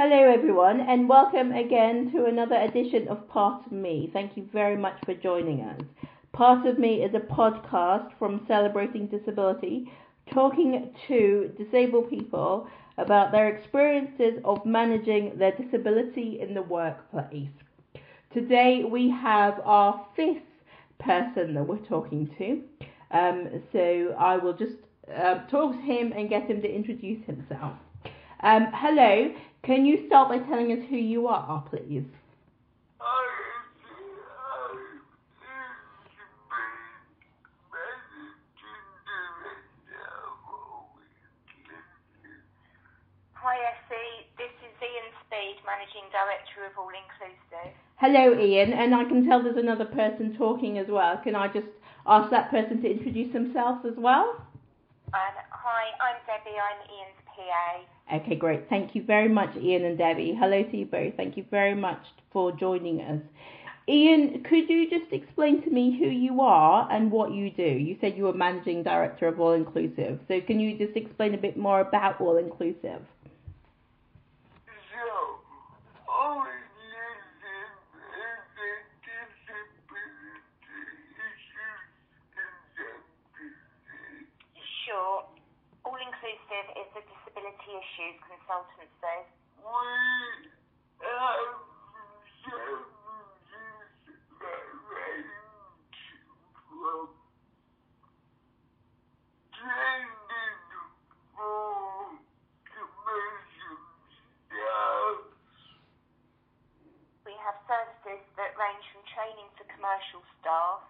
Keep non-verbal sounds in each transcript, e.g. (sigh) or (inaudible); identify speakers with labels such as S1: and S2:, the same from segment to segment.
S1: Hello, everyone, and welcome again to another edition of Part of Me. Thank you very much for joining us. Part of Me is a podcast from Celebrating Disability, talking to disabled people about their experiences of managing their disability in the workplace. Today we have our fifth person that we're talking to. Um, so I will just uh, talk to him and get him to introduce himself. Um, hello, can you start by telling us who you are, please?
S2: Hi Essie, this is Ian Speed, Managing Director of All Inclusive.
S1: Hello, Ian, and I can tell there's another person talking as well. Can I just ask that person to introduce themselves as well?
S2: And hi, I'm Debbie, I'm Ian's PA.
S1: Okay, great. Thank you very much, Ian and Debbie. Hello to you both. Thank you very much for joining us. Ian, could you just explain to me who you are and what you do? You said you were managing director of All Inclusive, so can you just explain a bit more about All Inclusive?
S2: Sure. All Inclusive is a disability issues consultancy. We have services that range from training for commercial staff,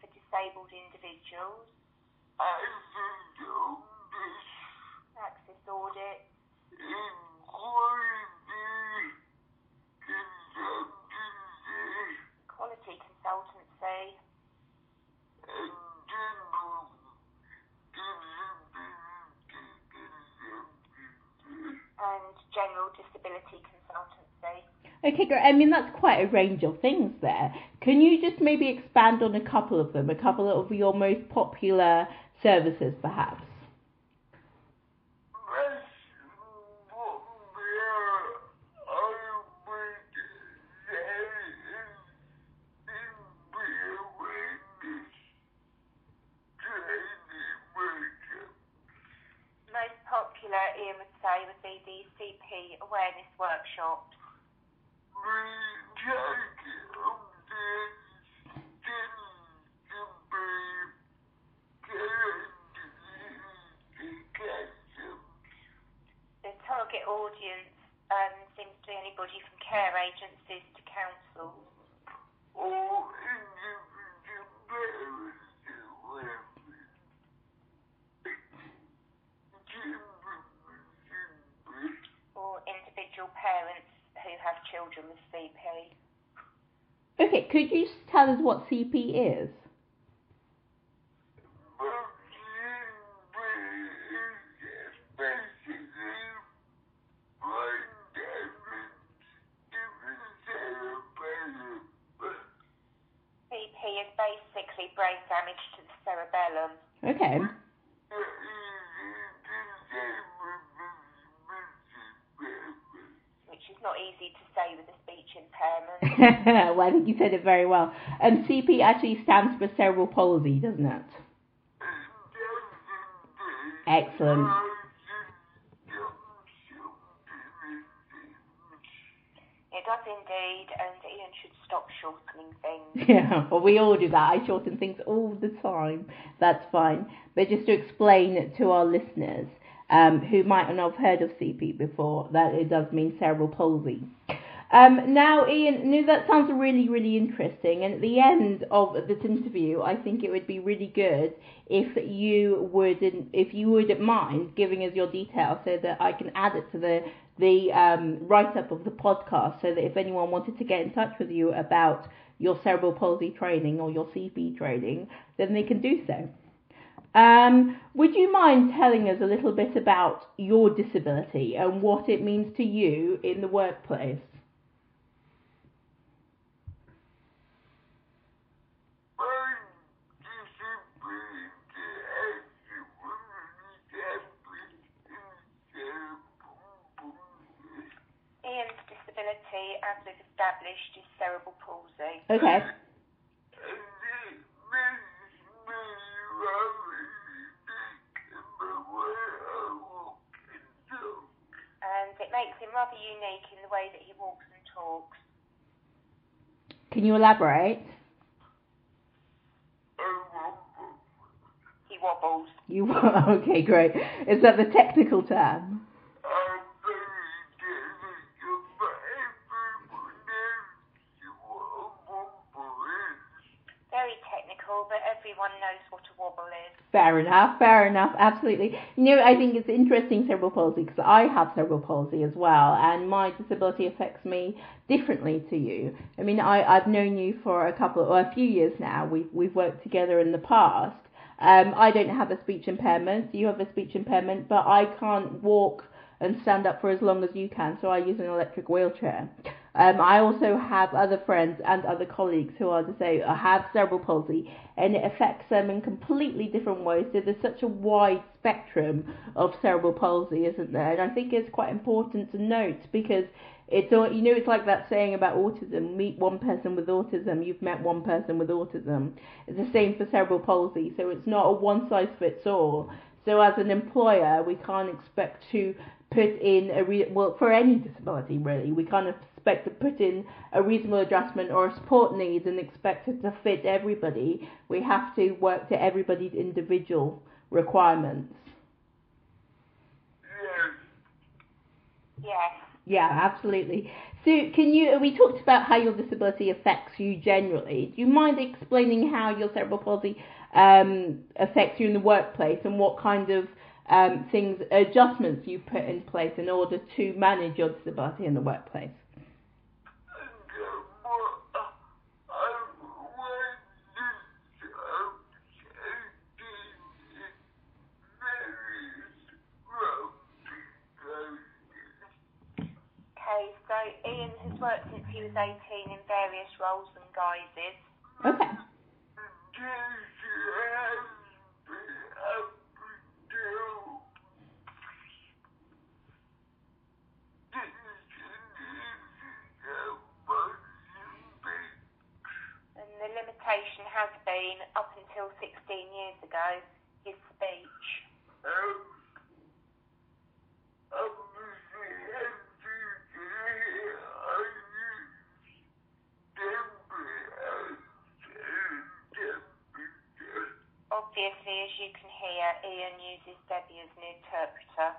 S2: for disabled individuals, access audit, quality consultancy, and general disability consultancy.
S1: Okay, great. I mean, that's quite a range of things there. Can you just maybe expand on a couple of them, a couple of your most popular services, perhaps?
S2: Most popular, Ian would say, would be the CP awareness workshops. The target audience um, seems to be anybody from care agencies to councils. or individual parents who have children with CP.
S1: Okay, could you tell us what CP is?
S2: CP is basically brain damage to the cerebellum.
S1: Okay. (laughs)
S2: which is not easy to say with a speech impairment. (laughs)
S1: well, I think you said it very well. Um, CP actually stands for cerebral palsy, doesn't it? (laughs) Excellent.
S2: it does indeed, and Ian should stop shortening things. (laughs)
S1: Yeah, well, we all do that. I shorten things all the time. That's fine. But just to explain to our listeners um, who might not have heard of CP before, that it does mean cerebral palsy. Um, now, Ian, no, that sounds really, really interesting. And at the end of this interview, I think it would be really good if you would, if you wouldn't mind giving us your details so that I can add it to the the um, write up of the podcast, so that if anyone wanted to get in touch with you about your cerebral palsy training or your CP training, then they can do so. Um, would you mind telling us a little bit about your disability and what it means to you in the workplace?
S2: Cerebral palsy.
S1: Okay.
S2: And it makes him rather unique in the way that he walks and talks.
S1: Can you elaborate?
S2: He wobbles.
S1: You (laughs) okay? Great. Is that the technical term? Fair enough, fair enough, absolutely. You know, I think it's interesting cerebral palsy because I have cerebral palsy as well, and my disability affects me differently to you. I mean, I, I've known you for a couple or a few years now. We've we've worked together in the past. Um, I don't have a speech impairment. You have a speech impairment, but I can't walk and stand up for as long as you can, so I use an electric wheelchair. Um, I also have other friends and other colleagues who are say have cerebral palsy, and it affects them in completely different ways. So there's such a wide spectrum of cerebral palsy, isn't there? And I think it's quite important to note because it's all you know. It's like that saying about autism: meet one person with autism, you've met one person with autism. It's the same for cerebral palsy. So it's not a one size fits all. So as an employer, we can't expect to put in a re- well for any disability really. We can't expect to put in a reasonable adjustment or a support needs and expect it to fit everybody. We have to work to everybody's individual requirements.
S2: Yes.
S1: Yeah, absolutely. So, can you? We talked about how your disability affects you generally. Do you mind explaining how your cerebral palsy um, affects you in the workplace and what kind of um, things, adjustments you put in place in order to manage your disability in the workplace?
S2: Okay, so Ian has worked since he was 18 in various roles and guises.
S1: Okay.
S2: And the limitation has been, up until 16 years ago, his speech. Obviously, hear, Ian uses Debbie as an interpreter.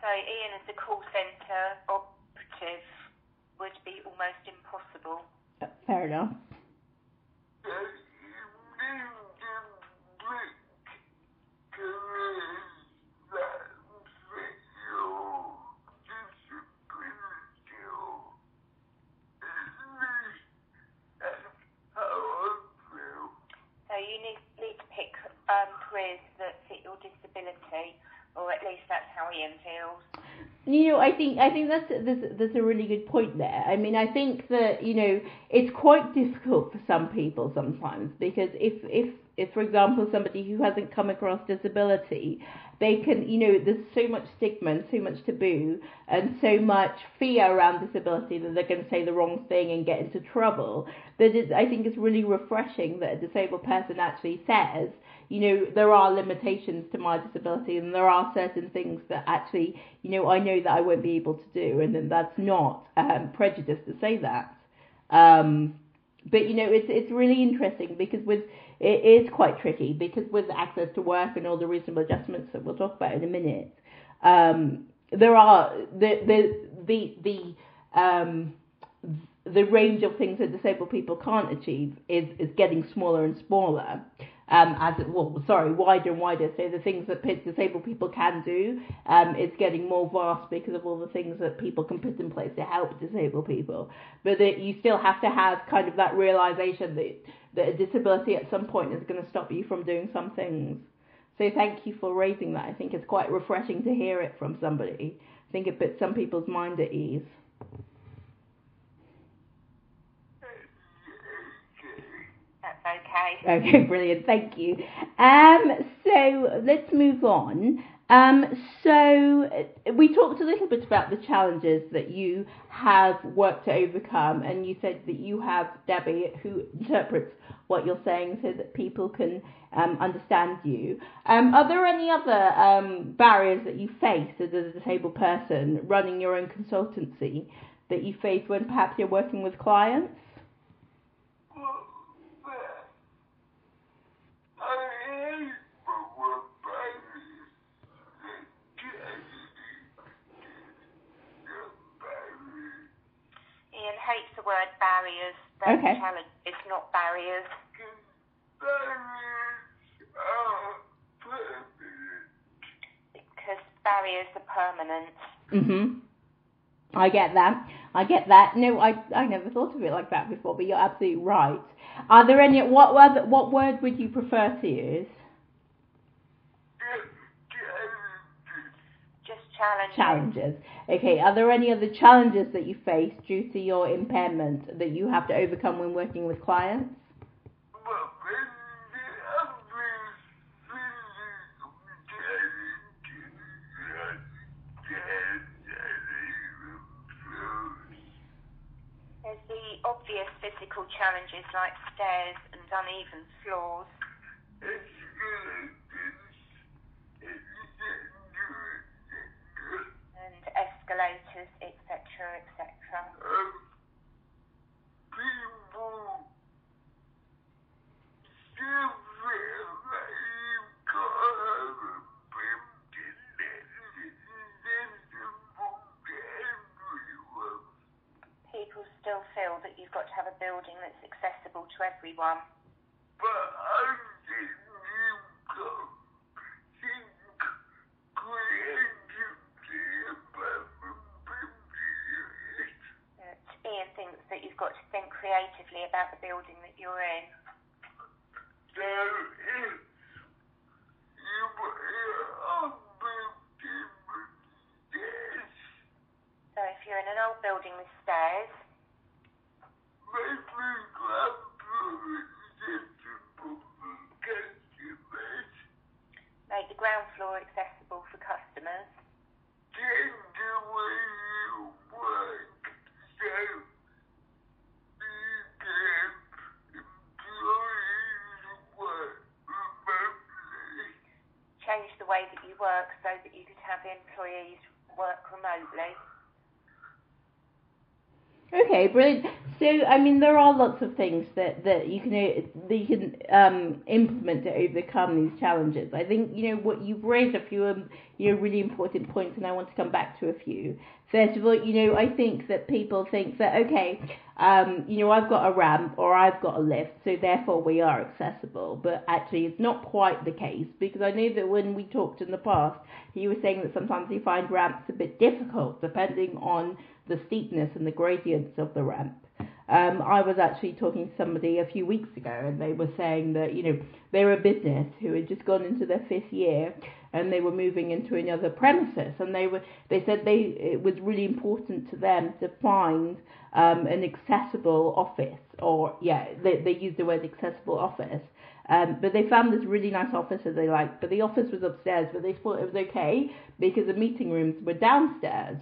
S2: So Ian as a call centre operative would be almost impossible.
S1: Fair enough.
S2: So you need, need to pick um, careers that fit your disability, or at least that's how Ian feels.
S1: You know, I think I think that's that's that's a really good point there. I mean, I think that you know it's quite difficult for some people sometimes because if if if for example somebody who hasn't come across disability, they can you know there's so much stigma and so much taboo and so much fear around disability that they're going to say the wrong thing and get into trouble. That it, I think it's really refreshing that a disabled person actually says you know, there are limitations to my disability and there are certain things that actually, you know, I know that I won't be able to do and then that's not um, prejudice to say that. Um, but you know, it's it's really interesting because with it is quite tricky because with access to work and all the reasonable adjustments that we'll talk about in a minute, um, there are the the the the um, the range of things that disabled people can't achieve is is getting smaller and smaller um, as it, well, sorry, wider and wider. So the things that disabled people can do um, is getting more vast because of all the things that people can put in place to help disabled people. But that you still have to have kind of that realization that that a disability at some point is going to stop you from doing some things. So thank you for raising that. I think it's quite refreshing to hear it from somebody. I think it puts some people's mind at ease.
S2: That's okay. (laughs) okay.
S1: Brilliant. Thank you. Um, so let's move on. Um, so we talked a little bit about the challenges that you have worked to overcome, and you said that you have Debbie who interprets what you're saying so that people can um, understand you. Um, are there any other um, barriers that you face as a disabled person running your own consultancy that you face when perhaps you're working with clients?
S2: The word barriers. They're
S1: Okay.
S2: challenge. It's not barriers. Because barriers are permanent.
S1: Mhm. I get that. I get that. No, I I never thought of it like that before, but you're absolutely right. Are there any what word what word would you prefer to use?
S2: Just challenges.
S1: Challenges. Okay. Are there any other challenges that you face due to your impairment that you have to overcome when working with clients?
S2: There's the obvious physical challenges like stairs and uneven floors. Etc., etc. People still feel that you've got to have a building that's accessible to everyone. That Ian thinks that you've got to think creatively about the building that you're in. So if you're in an old building with stairs, make the ground floor accessible for customers. Change the way that you work so that you could have employees work remotely.
S1: Okay, brilliant. So, I mean, there are lots of things that, that you can that you can um, implement to overcome these challenges. I think you know what you've raised a few um, you know really important points, and I want to come back to a few. First of all, you know, I think that people think that okay, um, you know, I've got a ramp or I've got a lift, so therefore we are accessible. But actually, it's not quite the case because I know that when we talked in the past, you were saying that sometimes you find ramps a bit difficult depending on the steepness and the gradients of the ramp. Um, I was actually talking to somebody a few weeks ago, and they were saying that you know they're a business who had just gone into their fifth year, and they were moving into another premises, and they were they said they it was really important to them to find um, an accessible office, or yeah, they they used the word accessible office. Um, but they found this really nice office that they liked, but the office was upstairs, but they thought it was okay because the meeting rooms were downstairs.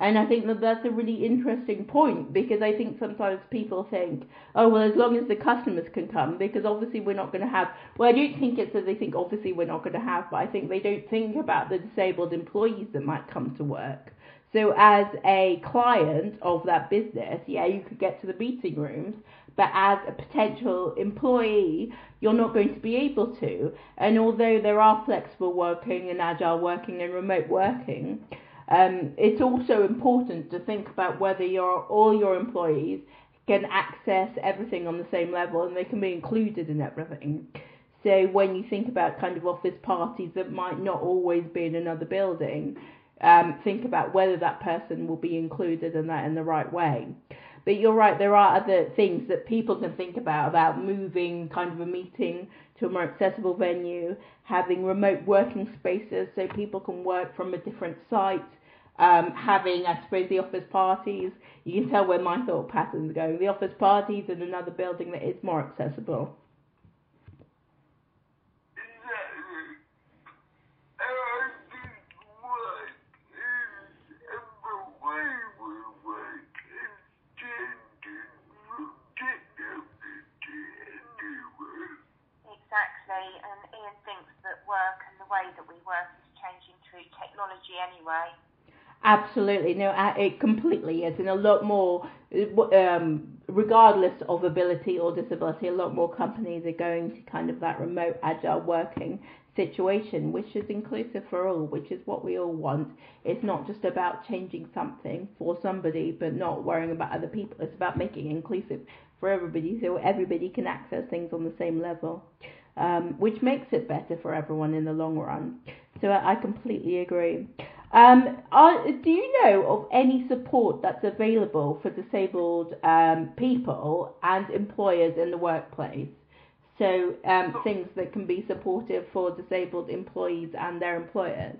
S1: And I think that that's a really interesting point because I think sometimes people think, oh, well, as long as the customers can come, because obviously we're not going to have, well, I don't think it's that they think obviously we're not going to have, but I think they don't think about the disabled employees that might come to work. So as a client of that business, yeah, you could get to the meeting rooms, but as a potential employee, you're not going to be able to. And although there are flexible working and agile working and remote working, um, it's also important to think about whether your all your employees can access everything on the same level and they can be included in everything. So when you think about kind of office parties that might not always be in another building, um, think about whether that person will be included in that in the right way. But you're right, there are other things that people can think about about moving kind of a meeting to a more accessible venue, having remote working spaces so people can work from a different site, um, having, I suppose, the office parties. You can tell where my thought pattern's are going. The office parties in another building that is more accessible.
S2: Exactly, and Ian thinks that work and the way that we work is changing through technology anyway.
S1: Absolutely, no, it completely is, and a lot more, um, regardless of ability or disability, a lot more companies are going to kind of that remote agile working situation, which is inclusive for all, which is what we all want. It's not just about changing something for somebody, but not worrying about other people. It's about making inclusive for everybody, so everybody can access things on the same level, um, which makes it better for everyone in the long run. So I completely agree. Um, are, do you know of any support that's available for disabled um, people and employers in the workplace? So um, things that can be supportive for disabled employees and their employers.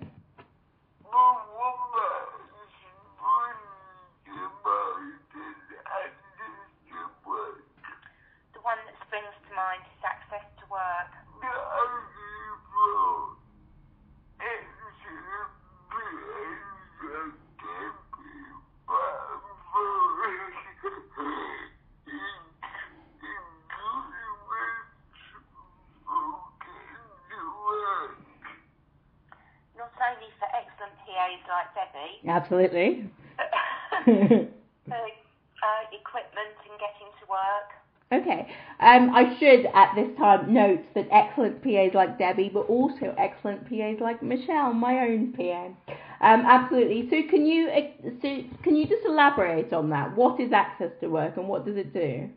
S2: The one that springs to mind is access to work. Not only for excellent PAs like Debbie,
S1: Absolutely. (laughs)
S2: for uh, equipment and getting to work.
S1: Okay. Um, I should at this time note that excellent PAs like Debbie, but also excellent PAs like Michelle, my own PA. Um, absolutely. So can you ex- so can you just elaborate on that? What is access to work and what does it do?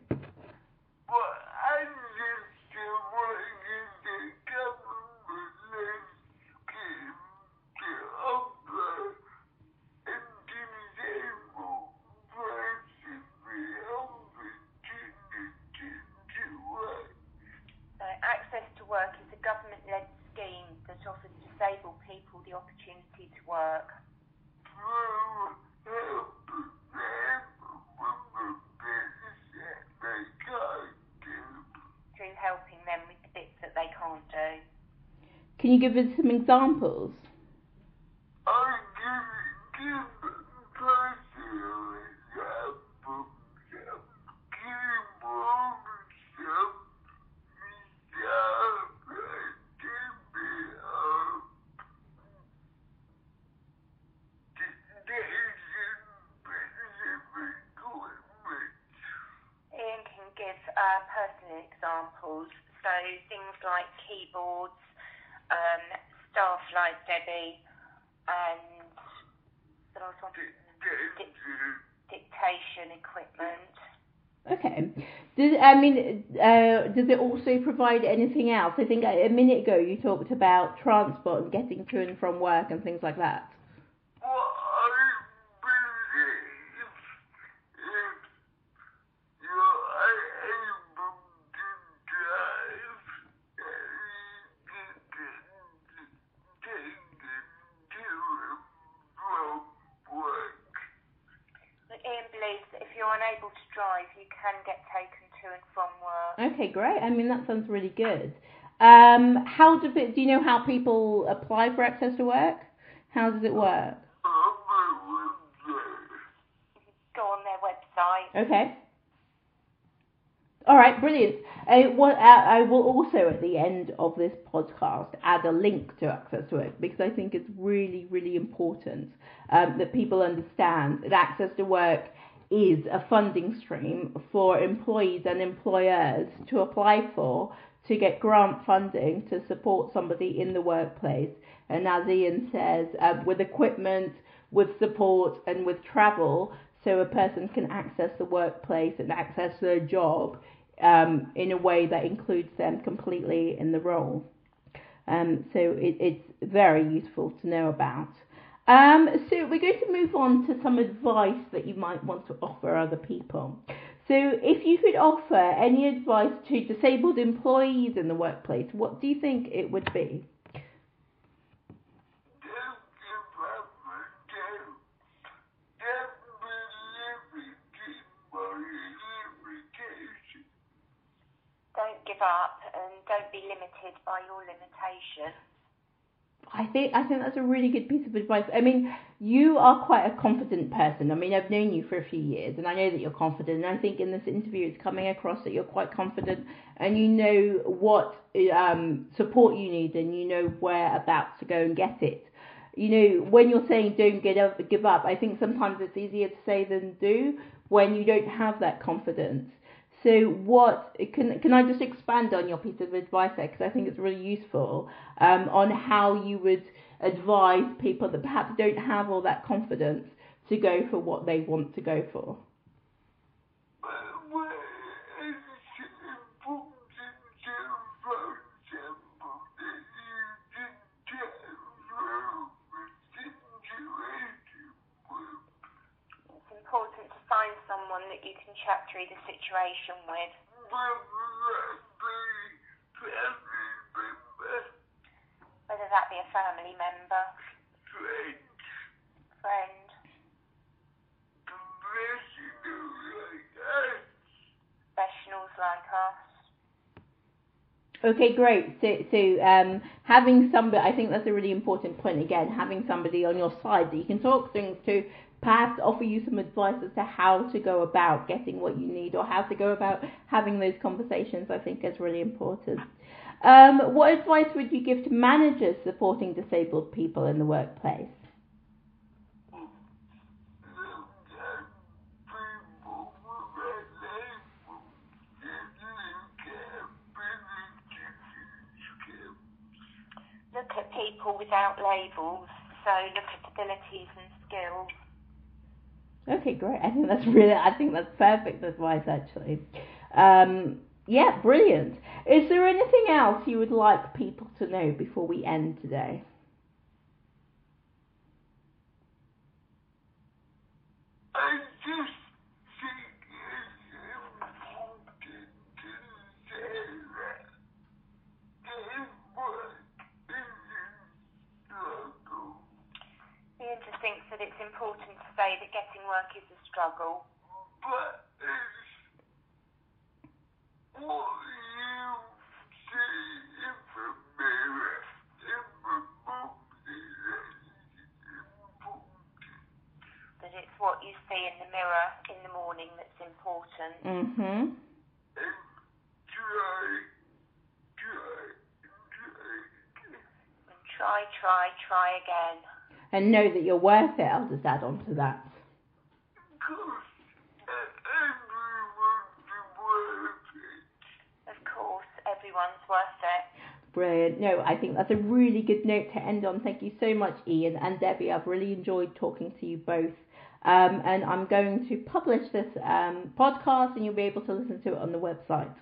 S2: So access to work is a government-led scheme that offers disabled people the opportunity to work. through helping them with the bits that they can't do.
S1: Can you give us some examples?
S2: Ian can give uh, personal examples, so things like keyboards, um, staff like Debbie, and what else want Dic- dictation equipment.
S1: Okay. Does I mean, uh, does it also provide anything else? I think a a minute ago you talked about transport and getting to and from work and things like that.
S2: Believes that if you're unable to drive, you can get taken to and from work.
S1: Okay, great. I mean, that sounds really good. Um, how do do you know how people apply for access to work? How does it work?
S2: Go on their website.
S1: Okay. All right, brilliant. I will also, at the end of this podcast, add a link to Access to Work because I think it's really, really important um, that people understand that Access to Work is a funding stream for employees and employers to apply for to get grant funding to support somebody in the workplace. And as Ian says, uh, with equipment, with support, and with travel, so a person can access the workplace and access their job um, in a way that includes them completely in the role. Um, so it, it's very useful to know about. Um, so we're going to move on to some advice that you might want to offer other people. So if you could offer any advice to disabled employees in the workplace, what do you think it would be?
S2: Give up and don't be limited by your limitations.
S1: I think I think that's a really good piece of advice. I mean, you are quite a confident person. I mean, I've known you for a few years, and I know that you're confident. And I think in this interview, it's coming across that you're quite confident, and you know what um, support you need, and you know whereabouts to go and get it. You know, when you're saying don't get up, give up, I think sometimes it's easier to say than do when you don't have that confidence. So what can can I just expand on your piece of advice there because I think it's really useful um, on how you would advise people that perhaps don't have all that confidence to go for what they want to go for.
S2: Someone that you can chat through the situation with. Whether that be a family member,
S3: friend,
S2: friend. Professionals like us.
S1: Okay, great. So, so um, having somebody, I think that's a really important point. Again, having somebody on your side that you can talk things to, perhaps offer you some advice as to how to go about getting what you need or how to go about having those conversations, I think is really important. Um, what advice would you give to managers supporting disabled people in the workplace?
S2: Look at people without labels, so look at abilities and skills.
S1: Okay, great. I think that's really, I think that's perfect advice actually. Um, yeah, brilliant. Is there anything else you would like people to know before we end today?
S2: thinks that it's important to say that getting work struggle.
S3: But what you see in the mirror, in the
S2: That it's what you see in the mirror in the morning that's important.
S1: Mm-hmm.
S3: try, try, try.
S2: Try, try, try again
S1: and know that you're worth it. I'll just add on to that.
S2: Of course, everyone's worth it.
S1: Brilliant. No, I think that's a really good note to end on. Thank you so much, Ian and Debbie. I've really enjoyed talking to you both. Um, and I'm going to publish this um, podcast, and you'll be able to listen to it on the website.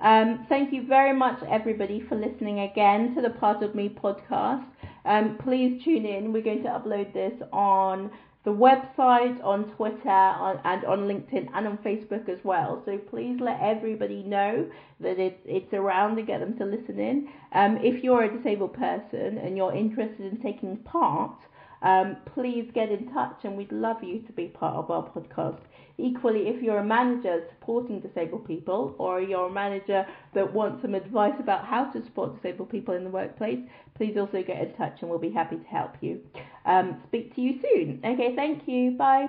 S1: Um, thank you very much, everybody, for listening again to the Part of Me podcast. Um, please tune in. We're going to upload this on the website, on Twitter, on, and on LinkedIn and on Facebook as well. So please let everybody know that it's it's around and get them to listen in. Um, if you're a disabled person and you're interested in taking part, um, please get in touch and we'd love you to be part of our podcast. Equally, if you're a manager supporting disabled people or you're a manager that wants some advice about how to support disabled people in the workplace, please also get in touch and we'll be happy to help you. Um, speak to you soon. Okay, thank you. Bye.